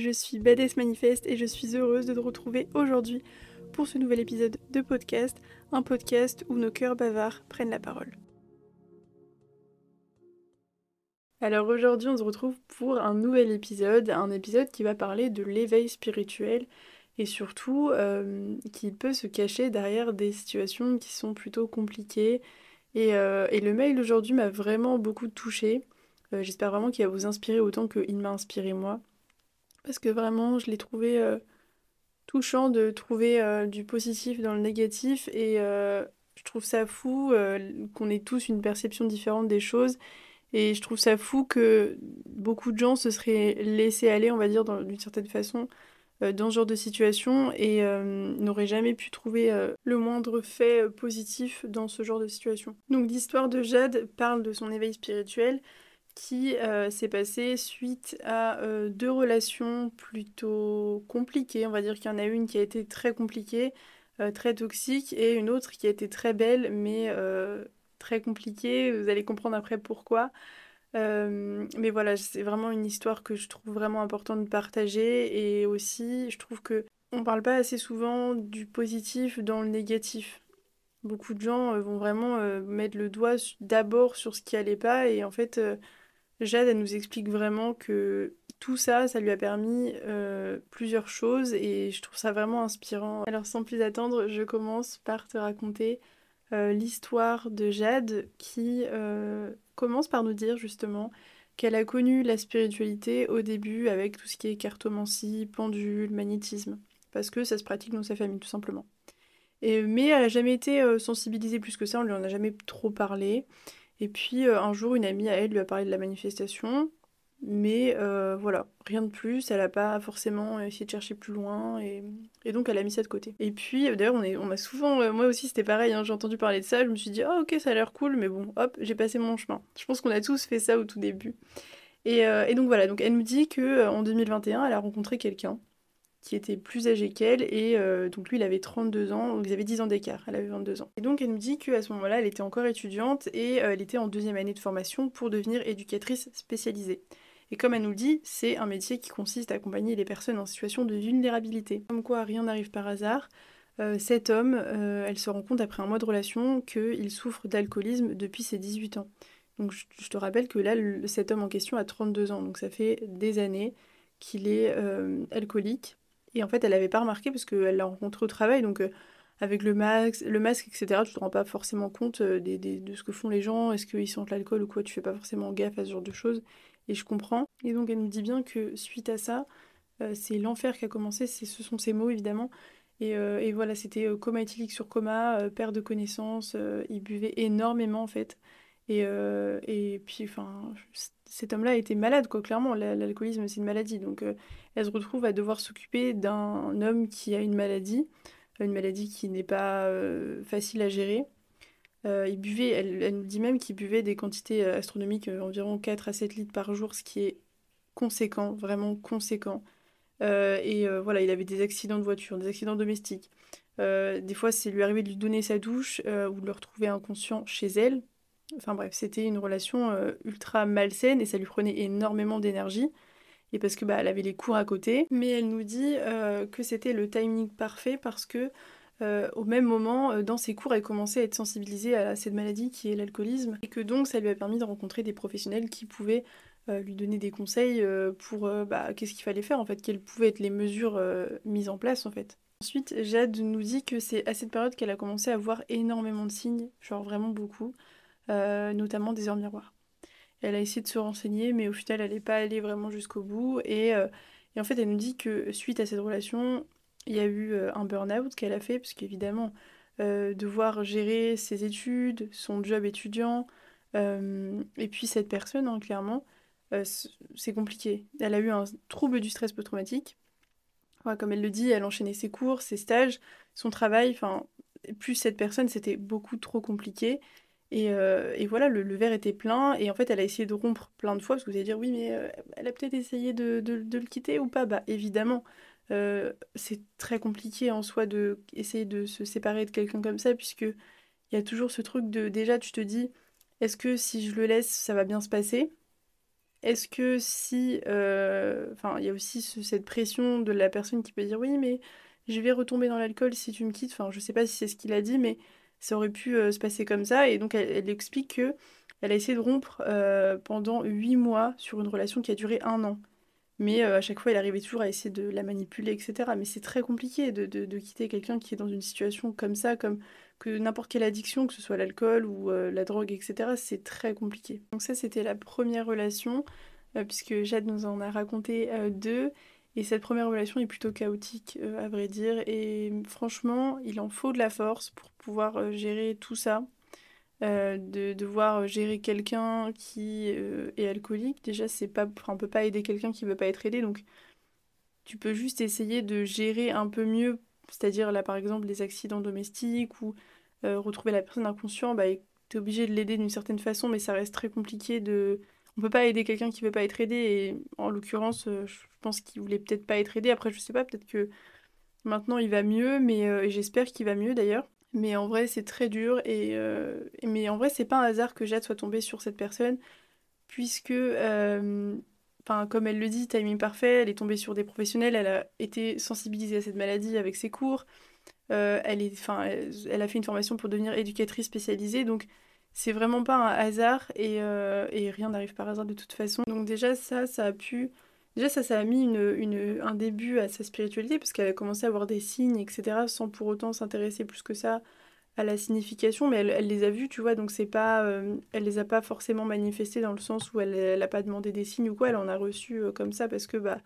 je suis Badass Manifeste et je suis heureuse de te retrouver aujourd'hui pour ce nouvel épisode de podcast, un podcast où nos cœurs bavards prennent la parole. Alors aujourd'hui on se retrouve pour un nouvel épisode, un épisode qui va parler de l'éveil spirituel et surtout euh, qui peut se cacher derrière des situations qui sont plutôt compliquées. Et, euh, le mail aujourd'hui m'a vraiment beaucoup touchée. Euh, j'espère vraiment qu'il va vous inspirer autant qu'il m'a inspiré moi. Parce que vraiment, je l'ai trouvé euh, touchant de trouver euh, du positif dans le négatif. Et je trouve ça fou qu'on ait tous une perception différente des choses. Et je trouve ça fou que beaucoup de gens se seraient laissés aller, on va dire, d'une certaine façon, dans ce genre de situation et n'auraient jamais pu trouver le moindre fait positif dans ce genre de situation. Donc l'histoire de Jade parle de son éveil spirituel qui euh, s'est passé suite à euh, deux relations plutôt compliquées. On va dire qu'il y en a une qui a été très compliquée, euh, très toxique, et une autre qui a été très belle, mais très compliquée. Vous allez comprendre après pourquoi. mais voilà, c'est vraiment une histoire que je trouve vraiment importante de partager, et aussi je trouve que on parle pas assez souvent du positif dans le négatif. Beaucoup de gens vont vraiment mettre le doigt d'abord sur ce qui allait pas, et en fait Jade, elle nous explique vraiment que tout ça, ça lui a permis euh, plusieurs choses et je trouve ça vraiment inspirant. Alors sans plus attendre, je commence par te raconter euh, l'histoire de Jade qui euh, commence par nous dire justement qu'elle a connu la spiritualité au début avec tout ce qui est cartomancie, pendule, magnétisme, parce que ça se pratique dans sa famille tout simplement. Mais elle n'a jamais été sensibilisée plus que ça, on lui en a jamais trop parlé. Et puis euh, un jour, une amie à elle lui a parlé de la manifestation, mais euh, voilà, rien de plus. Elle n'a pas forcément essayé de chercher plus loin, et, donc elle a mis ça de côté. Et puis d'ailleurs, on, on m'a souvent, euh, moi aussi c'était pareil, hein, j'ai entendu parler de ça, je me suis dit, oh ok, ça a l'air cool, mais bon, hop, j'ai passé mon chemin. Je pense qu'on a tous fait ça au tout début. Et, donc voilà, donc elle nous dit que en 2021, elle a rencontré quelqu'un qui était plus âgé qu'elle, et euh, donc lui il avait 32 ans, donc ils avaient 10 ans d'écart, elle avait 22 ans. Et donc elle nous dit qu'à ce moment-là, elle était encore étudiante et euh, elle était en deuxième année de formation pour devenir éducatrice spécialisée. Et comme elle nous le dit, c'est un métier qui consiste à accompagner les personnes en situation de vulnérabilité. Comme quoi rien n'arrive par hasard, euh, cet homme, elle se rend compte après un mois de relation qu'il souffre d'alcoolisme depuis ses 18 ans. Donc je, te rappelle que là, cet homme en question a 32 ans, donc ça fait des années qu'il est alcoolique. Et en fait, elle n'avait pas remarqué parce qu'elle l'a rencontré au travail. Donc, euh, avec le masque, le masque, etc., tu te rends pas forcément compte euh, de ce que font les gens. Est-ce qu'ils sentent l'alcool ou quoi Tu fais pas forcément gaffe à ce genre de choses. Et je comprends. Et donc, elle nous dit bien que suite à ça, euh, c'est l'enfer qui a commencé. Ce sont ses mots, évidemment. Et, et voilà, c'était coma éthylique sur coma, perte de connaissance. il buvait énormément, en fait. Et, et puis, enfin, cet homme-là était malade, quoi, clairement. L'alcoolisme, c'est une maladie. Donc, euh, elle se retrouve à devoir s'occuper d'un homme qui a une maladie, une maladie qui n'est pas euh, facile à gérer. Euh, il buvait, elle, nous dit même qu'il buvait des quantités astronomiques, environ 4 à 7 litres par jour, ce qui est conséquent, vraiment conséquent. et voilà, il avait des accidents de voiture, des accidents domestiques. des fois, c'est lui arrivé de lui donner sa douche ou de le retrouver inconscient chez elle, Enfin bref, c'était une relation euh, ultra malsaine et ça lui prenait énormément d'énergie. Et parce que bah, elle avait les cours à côté. Mais elle nous dit euh, que c'était le timing parfait parce que euh, au même moment, dans ses cours, elle commençait à être sensibilisée à cette maladie qui est l'alcoolisme. Et que donc ça lui a permis de rencontrer des professionnels qui pouvaient lui donner des conseils pour bah, qu'est-ce qu'il fallait faire en fait, quelles pouvaient être les mesures mises en place en fait. Ensuite, Jade nous dit que c'est à cette période qu'elle a commencé à voir énormément de signes, genre vraiment beaucoup. Euh, notamment des heures miroirs. Elle a essayé de se renseigner, mais au final, elle n'est pas allée vraiment jusqu'au bout. Euh, et, en fait, elle nous dit que suite à cette relation, il y a eu euh, un burn-out qu'elle a fait, parce qu'évidemment, devoir gérer ses études, son job étudiant, et puis cette personne, hein, clairement, c'est compliqué. Elle a eu un trouble du stress post-traumatique. comme elle le dit, elle enchaînait ses cours, ses stages, son travail, enfin, plus cette personne, c'était beaucoup trop compliqué. Euh, et, voilà, le, verre était plein. Et en fait, elle a essayé de rompre plein de fois. Parce que vous allez dire, oui, mais euh, elle a peut-être essayé de, le quitter ou pas Bah évidemment, euh, c'est très compliqué en soi de essayer de se séparer de quelqu'un comme ça. Puisque il y a toujours ce truc de, déjà, tu te dis, est-ce que si je le laisse, ça va bien se passer? Est-ce que si... Enfin, il y a aussi cette pression de la personne qui peut dire oui, mais je vais retomber dans l'alcool si tu me quittes. Enfin, je sais pas si c'est ce qu'il a dit, mais ça aurait pu se passer comme ça. Et donc, elle, explique que elle a essayé de rompre pendant huit mois sur une relation qui a duré un an. Mais à chaque fois, elle arrivait toujours à essayer de la manipuler, etc. Mais c'est très compliqué de, de quitter quelqu'un qui est dans une situation comme ça, comme que n'importe quelle addiction, que ce soit l'alcool ou euh, la drogue, etc., c'est très compliqué. Donc ça, c'était la première relation, euh, puisque Jade nous en a raconté euh, deux. Et cette première relation est plutôt chaotique, à vrai dire. Et franchement, il en faut de la force pour pouvoir gérer tout ça. de devoir gérer quelqu'un qui est alcoolique, déjà, c'est pas, on peut pas aider quelqu'un qui veut pas être aidé. Donc, tu peux juste essayer de gérer un peu mieux c'est-à-dire là par exemple les accidents domestiques ou euh, retrouver la personne inconsciente, bah, tu es obligé de l'aider d'une certaine façon, mais ça reste très compliqué de... On peut pas aider quelqu'un qui veut pas être aidé, et en l'occurrence, euh, je pense qu'il voulait peut-être pas être aidé. Après, je sais pas, peut-être que maintenant il va mieux, mais euh, j'espère qu'il va mieux d'ailleurs. Mais en vrai, c'est très dur, et, mais en vrai, c'est pas un hasard que Jade soit tombée sur cette personne, puisque comme elle le dit, timing parfait, elle est tombée sur des professionnels, elle a été sensibilisée à cette maladie avec ses cours, euh, elle, elle, a fait une formation pour devenir éducatrice spécialisée, donc c'est vraiment pas un hasard et, euh, et rien n'arrive par hasard de toute façon. Donc déjà ça, ça a pu... Déjà ça, ça a mis une, une, un début à sa spiritualité parce qu'elle a commencé à avoir des signes, etc., sans pour autant s'intéresser plus que ça à la signification, mais elle, les a vus, tu vois, donc c'est pas, euh, elle les a pas forcément manifestés dans le sens où elle, elle a pas demandé des signes ou quoi, elle en a reçu euh, comme ça parce que bah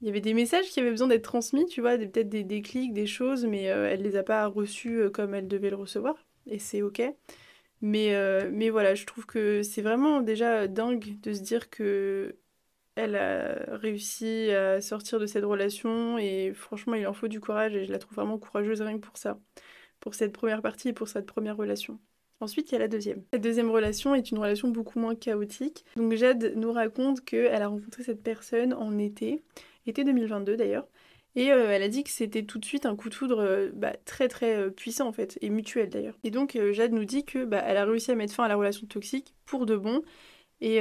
il y avait des messages qui avaient besoin d'être transmis, tu vois, peut-être des déclics, des choses, mais elle les a pas reçus comme elle devait le recevoir, et c'est ok. Mais, mais voilà, je trouve que c'est vraiment déjà dingue de se dire que elle a réussi à sortir de cette relation, et franchement, il en faut du courage, et je la trouve vraiment courageuse rien que pour ça pour cette première partie et pour cette première relation. Ensuite, il y a la deuxième. La deuxième relation est une relation beaucoup moins chaotique. Donc Jade nous raconte qu'elle a rencontré cette personne en été, été 2022 d'ailleurs, et euh, elle a dit que c'était tout de suite un coup de foudre euh, bah, très très euh, puissant en fait, et mutuel d'ailleurs. Et donc Jade nous dit que bah, elle a réussi à mettre fin à la relation toxique pour de bon, et,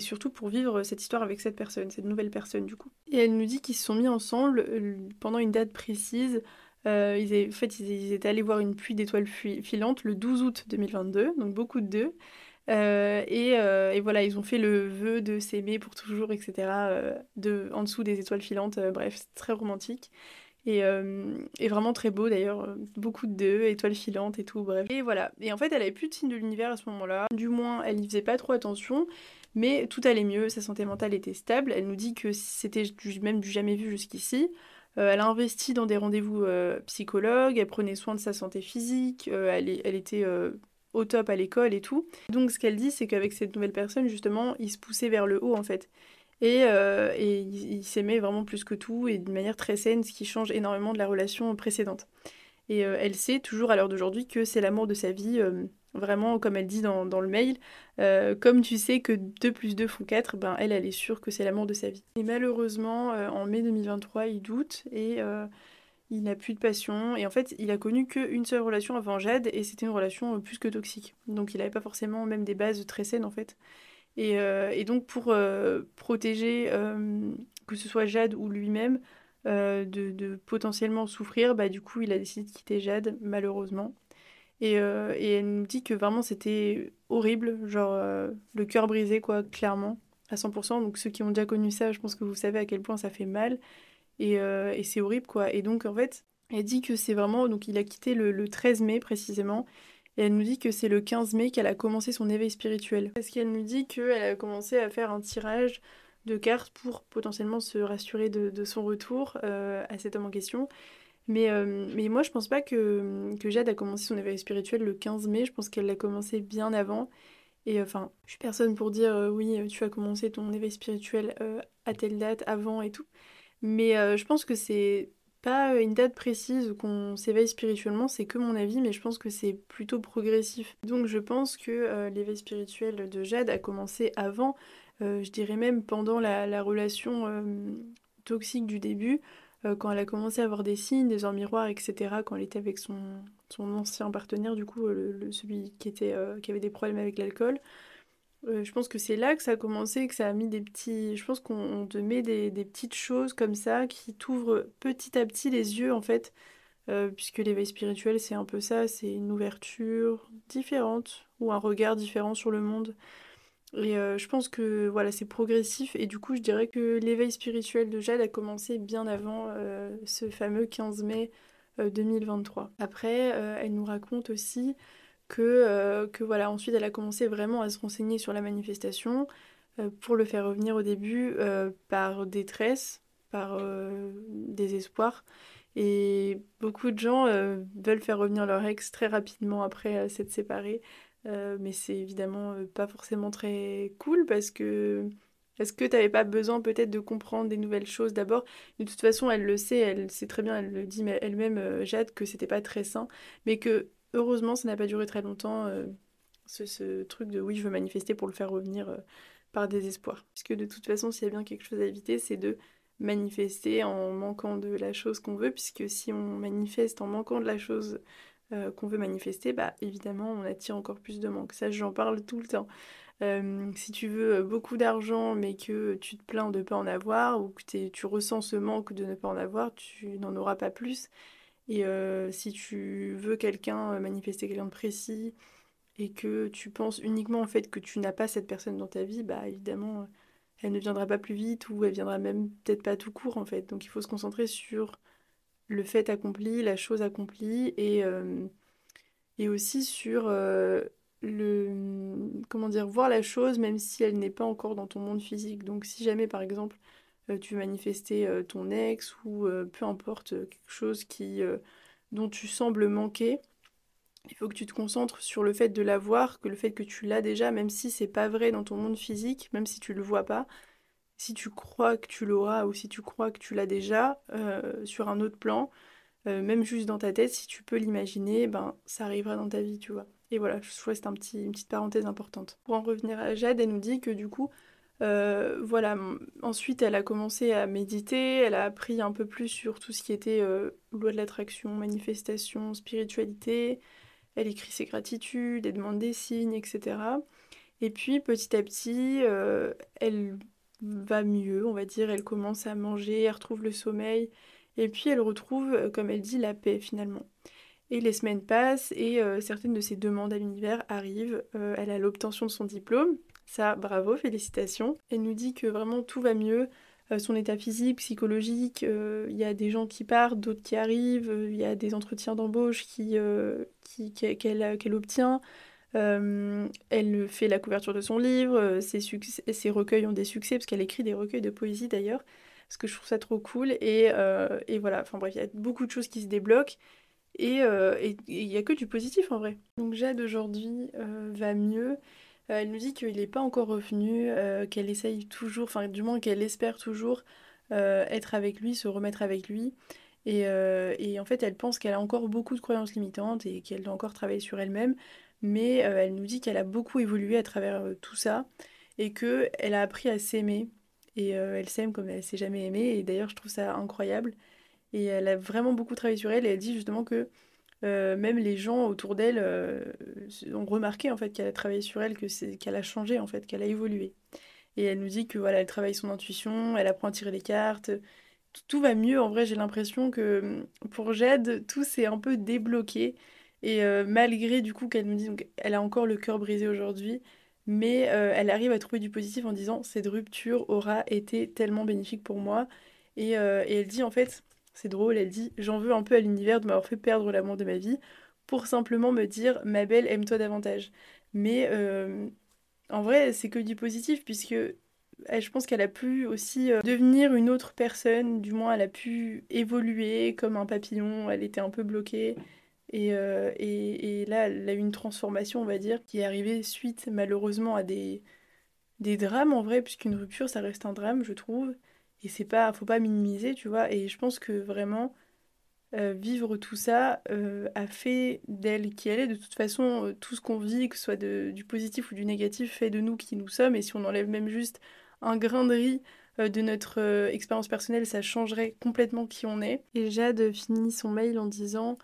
surtout pour vivre cette histoire avec cette personne, cette nouvelle personne du coup. Et elle nous dit qu'ils se sont mis ensemble pendant une date précise, en fait, ils, étaient allés voir une pluie d'étoiles filantes le 12 août 2022, donc beaucoup de deux. Euh, euh, et, voilà, ils ont fait le vœu de s'aimer pour toujours, etc. de, en dessous des étoiles filantes, bref, c'est très romantique. Et, vraiment très beau d'ailleurs, beaucoup de deux, étoiles filantes et tout, bref. Et voilà, et en fait elle avait plus de signes de l'univers à ce moment-là, du moins elle y faisait pas trop attention, mais tout allait mieux, sa santé mentale était stable, elle nous dit que c'était même du jamais vu jusqu'ici, euh, elle a investi dans des rendez-vous euh, psychologues, elle prenait soin de sa santé physique, euh, elle, était au top à l'école et tout. Donc ce qu'elle dit, c'est qu'avec cette nouvelle personne, justement, il se poussait vers le haut en fait. Et, et il, s'aimait vraiment plus que tout et d'une manière très saine, ce qui change énormément de la relation précédente. Et elle sait toujours à l'heure d'aujourd'hui que c'est l'amour de sa vie Vraiment, comme elle dit dans, le mail, euh, comme tu sais que 2 plus 2 font 4, ben elle, elle est sûre que c'est l'amour de sa vie. Et malheureusement, euh, en mai 2023, il doute et euh, il n'a plus de passion. Et en fait, il a connu qu'une seule relation avant Jade et c'était une relation plus que toxique. Donc il n'avait pas forcément même des bases très saines en fait. Et, donc pour protéger que ce soit Jade ou lui-même de, de, potentiellement souffrir, bah du coup il a décidé de quitter Jade malheureusement. Euh, et, elle nous dit que vraiment c'était horrible, genre euh, le cœur brisé, quoi, clairement, à 100%. Donc ceux qui ont déjà connu ça, je pense que vous savez à quel point ça fait mal. Et, euh, et c'est horrible, quoi. Et donc, en fait, elle dit que c'est vraiment. Donc, il a quitté le, le, 13 mai précisément. Et elle nous dit que c'est le 15 mai qu'elle a commencé son éveil spirituel. Parce qu'elle nous dit qu'elle a commencé à faire un tirage de cartes pour potentiellement se rassurer de, son retour à cet homme en question. Mais, euh, mais moi, je pense pas que, que Jade a commencé son éveil spirituel le 15 mai. Je pense qu'elle l'a commencé bien avant. Et enfin, je suis personne pour dire euh, oui, tu as commencé ton éveil spirituel euh, à telle date, avant et tout. Mais je pense que c'est pas une date précise qu'on s'éveille spirituellement, c'est que mon avis, mais je pense que c'est plutôt progressif. Donc je pense que l'éveil spirituel de Jade a commencé avant, je dirais même pendant la, la relation toxique du début. Euh, quand elle a commencé à avoir des signes, des heures miroirs, etc., quand elle était avec son, son ancien partenaire, du coup, celui qui, était, euh, qui avait des problèmes avec l'alcool, je pense que c'est là que ça a commencé, que ça a mis des petits... Je pense qu'on te met des, petites choses comme ça qui t'ouvrent petit à petit les yeux, en fait, puisque l'éveil spirituel, c'est un peu ça, c'est une ouverture différente ou un regard différent sur le monde. Et euh, je pense que voilà, c'est progressif et du coup, je dirais que l'éveil spirituel de Jade a commencé bien avant euh, ce fameux 15 mai 2023. Euh, Après, elle nous raconte aussi que, que voilà, ensuite elle a commencé vraiment à se renseigner sur la manifestation pour le faire revenir au début par détresse, par désespoir. Et beaucoup de gens veulent faire revenir leur ex très rapidement après s'être séparés. Euh, mais c'est évidemment euh, pas forcément très cool parce que est-ce que tu n'avais pas besoin peut-être de comprendre des nouvelles choses d'abord De toute façon, elle le sait, elle sait très bien, elle le dit elle-même, euh, Jade, que c'était pas très sain, mais que heureusement, ça n'a pas duré très longtemps, ce, ce, truc de oui, je veux manifester pour le faire revenir par désespoir. Puisque de toute façon, s'il y a bien quelque chose à éviter, c'est de manifester en manquant de la chose qu'on veut, puisque si on manifeste en manquant de la chose euh, qu'on veut manifester, bah évidemment on attire encore plus de manque. Ça j'en parle tout le temps. Euh, si tu veux beaucoup d'argent mais que tu te plains de ne pas en avoir ou que tu ressens ce manque de ne pas en avoir, tu n'en auras pas plus. Et euh, si tu veux quelqu'un manifester quelqu'un de précis et que tu penses uniquement en fait que tu n'as pas cette personne dans ta vie, bah évidemment elle ne viendra pas plus vite ou elle viendra même peut-être pas tout court en fait. Donc il faut se concentrer sur le fait accompli, la chose accomplie, et, euh, aussi sur euh, le comment dire voir la chose même si elle n'est pas encore dans ton monde physique. Donc si jamais par exemple euh, tu veux manifester ton ex ou peu importe quelque chose qui dont tu sembles manquer, il faut que tu te concentres sur le fait de l'avoir, que le fait que tu l'as déjà, même si c'est pas vrai dans ton monde physique, même si tu le vois pas, si tu crois que tu l'auras ou si tu crois que tu l'as déjà euh, sur un autre plan, euh, même juste dans ta tête, si tu peux l'imaginer, ben ça arrivera dans ta vie, tu vois. Et voilà, je trouve que c'est un petit, une petite parenthèse importante. Pour en revenir à Jade, elle nous dit que du coup, euh, voilà, ensuite elle a commencé à méditer, elle a appris un peu plus sur tout ce qui était loi de l'attraction, manifestation, spiritualité, elle écrit ses gratitudes, elle demande des signes, etc. Et puis petit à petit, elle va mieux, on va dire, elle commence à manger, elle retrouve le sommeil, et puis elle retrouve, euh, comme elle dit, la paix finalement. Et les semaines passent et euh, certaines de ses demandes à l'univers arrivent. Euh, elle a l'obtention de son diplôme. Ça, bravo, félicitations. Elle nous dit que vraiment tout va mieux. son état physique, psychologique, il y a des gens qui partent, d'autres qui arrivent, il y a des entretiens d'embauche qu'elle qui, qu'elle obtient. Euh, elle fait la couverture de son livre, euh, ses, recueils ont des succès, parce qu'elle écrit des recueils de poésie d'ailleurs, parce que je trouve ça trop cool. Et, euh, voilà, enfin bref, il y a beaucoup de choses qui se débloquent. Et il n'y a que du positif en vrai. Donc Jade aujourd'hui va mieux. Elle nous dit qu'il n'est pas encore revenu, qu'elle essaye toujours, enfin du moins qu'elle espère toujours être avec lui, se remettre avec lui. Et, en fait, elle pense qu'elle a encore beaucoup de croyances limitantes et qu'elle doit encore travailler sur elle-même. Mais euh, elle nous dit qu'elle a beaucoup évolué à travers euh, tout ça et que elle a appris à s'aimer. Et euh, elle s'aime comme elle s'est jamais aimée. Et d'ailleurs je trouve ça incroyable. Et elle a vraiment beaucoup travaillé sur elle. Et elle dit justement que même les gens autour d'elle ont remarqué en fait qu'elle a travaillé sur elle que c'est qu'elle a changé en fait qu'elle a évolué. Et elle nous dit que voilà elle travaille son intuition elle apprend à tirer les cartes. Tout va mieux en vrai j'ai l'impression que pour Jade tout s'est un peu débloqué. Et euh, malgré du coup qu'elle nous dit, donc, elle a encore le cœur brisé aujourd'hui, mais euh, elle arrive à trouver du positif en disant cette rupture aura été tellement bénéfique pour moi. Euh, et elle dit en fait, c'est drôle, elle dit j'en veux un peu à l'univers de m'avoir fait perdre l'amour de ma vie pour simplement me dire ma belle, aime-toi davantage. Mais en vrai, c'est que du positif puisque je pense qu'elle a pu aussi devenir une autre personne, du moins elle a pu évoluer comme un papillon, elle était un peu bloquée. Euh, et, et, là, elle a eu une transformation, on va dire, qui est arrivée suite malheureusement à des, des drames en vrai, puisqu'une rupture, ça reste un drame, je trouve. Et c'est pas, faut pas minimiser, tu vois. Et je pense que vraiment, euh, vivre tout ça euh, a fait d'elle qui elle est. De toute façon, tout ce qu'on vit, que ce soit du positif ou du négatif, fait de nous qui nous sommes. Et si on enlève même juste un grain de riz de notre expérience personnelle, ça changerait complètement qui on est. Et Jade finit son mail en disant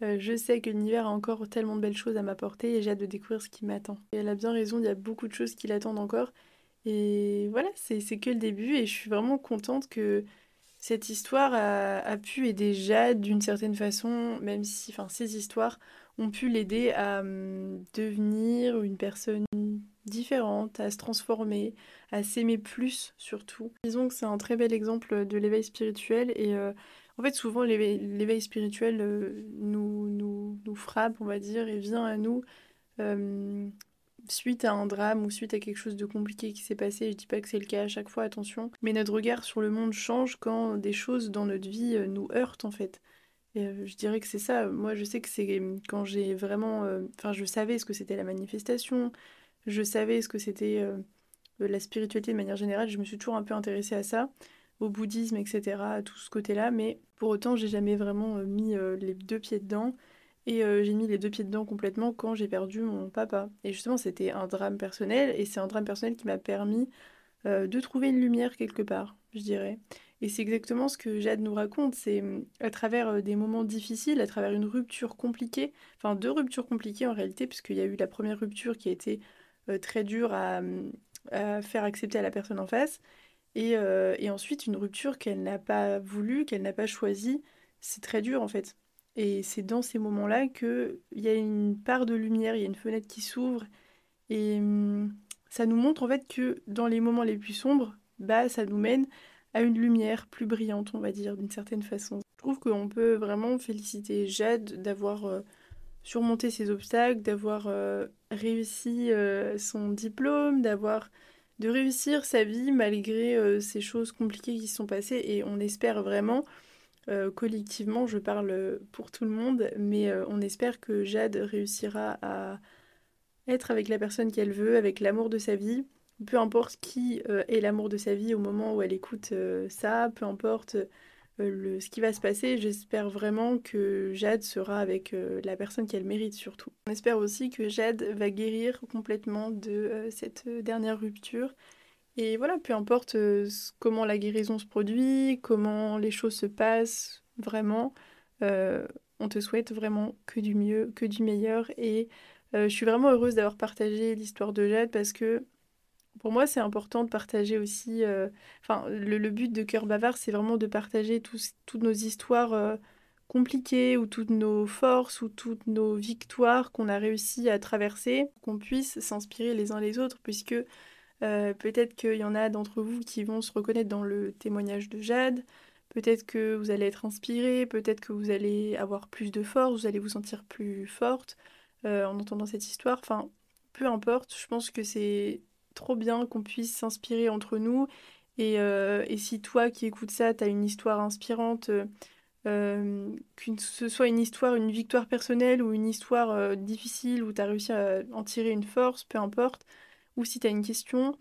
je sais que l'univers a encore tellement de belles choses à m'apporter et j'ai hâte de découvrir ce qui m'attend. Et elle a bien raison, il y a beaucoup de choses qui l'attendent encore. Et voilà, c'est que le début et je suis vraiment contente que cette histoire a, pu aider Jade d'une certaine façon, même si enfin, ces histoires ont pu l'aider à hum, devenir une personne différente, à se transformer, à s'aimer plus surtout. Disons que c'est un très bel exemple de l'éveil spirituel et euh, en fait souvent l'éveil spirituel euh, nous, nous, nous, frappe, on va dire, et vient à nous hum, suite à un drame ou suite à quelque chose de compliqué qui s'est passé. Je dis pas que c'est le cas à chaque fois, attention. Mais notre regard sur le monde change quand des choses dans notre vie euh, nous heurtent en fait. Et euh, je dirais que c'est ça. Moi, je sais que c'est quand j'ai vraiment. Euh, enfin, je savais ce que c'était la manifestation, je savais ce que c'était la spiritualité de manière générale. Je me suis toujours un peu intéressée à ça, au bouddhisme, etc., à tout ce côté-là. Mais pour autant, j'ai jamais vraiment mis les deux pieds dedans. Et euh, j'ai mis les deux pieds dedans complètement quand j'ai perdu mon papa. Et justement, c'était un drame personnel, et c'est un drame personnel qui m'a permis euh, de trouver une lumière quelque part, je dirais. Et c'est exactement ce que Jade nous raconte, c'est à travers euh, des moments difficiles, à travers une rupture compliquée, enfin deux ruptures compliquées en réalité, puisqu'il y a eu la première rupture qui a été très dure à, faire accepter à la personne en face, et, et ensuite une rupture qu'elle n'a pas voulu, qu'elle n'a pas choisie. C'est très dur en fait. Et c'est dans ces moments-là qu'il y a une part de lumière, il y a une fenêtre qui s'ouvre. Et hum, ça nous montre en fait que dans les moments les plus sombres, bah, ça nous mène à une lumière plus brillante, on va dire, d'une certaine façon. Je trouve qu'on peut vraiment féliciter Jade d'avoir euh, surmonté ses obstacles, d'avoir euh, réussi euh, son diplôme, d'avoir de réussir sa vie malgré ces choses compliquées qui se sont passées. Et on espère vraiment euh, collectivement, je parle pour tout le monde, mais euh, on espère que Jade réussira à être avec la personne qu'elle veut, avec l'amour de sa vie, peu importe qui euh, est l'amour de sa vie au moment où elle écoute ça, peu importe ce qui va se passer, j'espère vraiment que Jade sera avec la personne qu'elle mérite surtout. On espère aussi que Jade va guérir complètement de cette dernière rupture et voilà, peu importe euh, comment la guérison se produit, comment les choses se passent, vraiment, euh, on te souhaite vraiment que du mieux, que du meilleur. Et euh, je suis vraiment heureuse d'avoir partagé l'histoire de Jade parce que pour moi, c'est important de partager aussi. Enfin, le, but de Cœur Bavard, c'est vraiment de partager toutes nos histoires compliquées ou toutes nos forces ou toutes nos victoires qu'on a réussi à traverser, qu'on puisse s'inspirer les uns les autres, puisque euh, peut-être qu'il y en a d'entre vous qui vont se reconnaître dans le témoignage de Jade. Peut-être que vous allez être inspiré, peut-être que vous allez avoir plus de force, vous allez vous sentir plus forte euh, en entendant cette histoire. Enfin, peu importe, je pense que c'est trop bien qu'on puisse s'inspirer entre nous. Et, euh, si toi qui écoutes ça, tu as une histoire inspirante, que ce soit une histoire, une victoire personnelle ou une histoire difficile où tu as réussi à en tirer une force, peu importe, ou si tu as une question,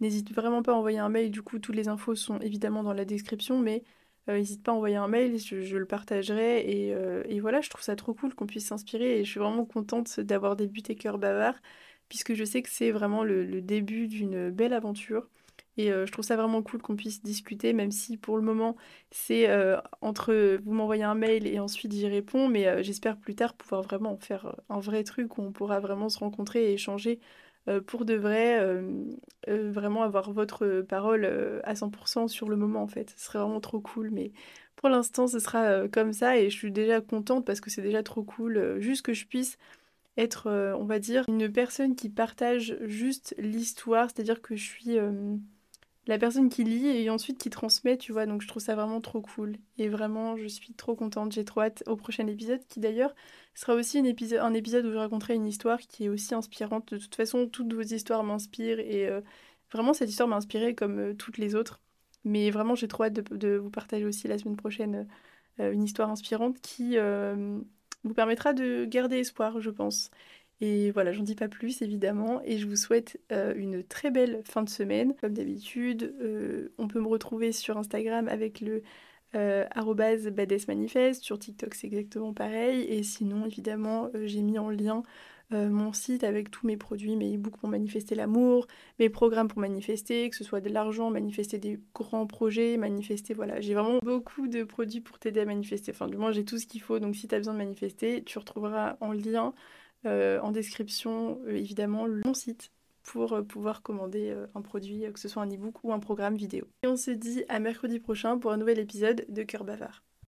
n'hésite vraiment pas à envoyer un mail. Du coup, toutes les infos sont évidemment dans la description, mais euh, n'hésite pas à envoyer un mail, je, le partagerai. Euh, et, voilà, je trouve ça trop cool qu'on puisse s'inspirer. Et je suis vraiment contente d'avoir débuté Cœur Bavard, puisque je sais que c'est vraiment le, début d'une belle aventure. Et euh, je trouve ça vraiment cool qu'on puisse discuter, même si pour le moment c'est entre vous m'envoyez un mail et ensuite j'y réponds, mais j'espère plus tard pouvoir vraiment faire un vrai truc où on pourra vraiment se rencontrer et échanger euh, pour de vrai, euh, euh, vraiment avoir votre parole à 100% sur le moment en fait. Ce serait vraiment trop cool, mais pour l'instant ce sera comme ça et je suis déjà contente parce que c'est déjà trop cool, juste que je puisse être, on va dire, une personne qui partage juste l'histoire, c'est-à-dire que je suis la personne qui lit et ensuite qui transmet, tu vois. Donc je trouve ça vraiment trop cool. Et vraiment, je suis trop contente. J'ai trop hâte au prochain épisode qui d'ailleurs sera aussi un épisode, un épisode où je raconterai une histoire qui est aussi inspirante. De toute façon, toutes vos histoires m'inspirent et euh, vraiment cette histoire m'a inspirée comme euh, toutes les autres. Mais vraiment, j'ai trop hâte de, vous partager aussi la semaine prochaine euh, une histoire inspirante qui vous permettra de garder espoir, je pense. Et voilà, j'en dis pas plus évidemment. Et je vous souhaite euh, une très belle fin de semaine. Comme d'habitude, euh, on peut me retrouver sur Instagram avec le euh, badesmanifest. Sur TikTok, c'est exactement pareil. Et sinon, évidemment, j'ai mis en lien euh, mon site avec tous mes produits, mes e-books pour manifester l'amour, mes programmes pour manifester, que ce soit de l'argent, manifester des grands projets, manifester, voilà. J'ai vraiment beaucoup de produits pour t'aider à manifester. Enfin, du moins, j'ai tout ce qu'il faut. Donc, si tu as besoin de manifester, tu retrouveras en lien, euh, en description, euh, évidemment, mon site pour pouvoir commander un produit, que ce soit un e-book ou un programme vidéo. Et on se dit à mercredi prochain pour un nouvel épisode de Cœur Bavard.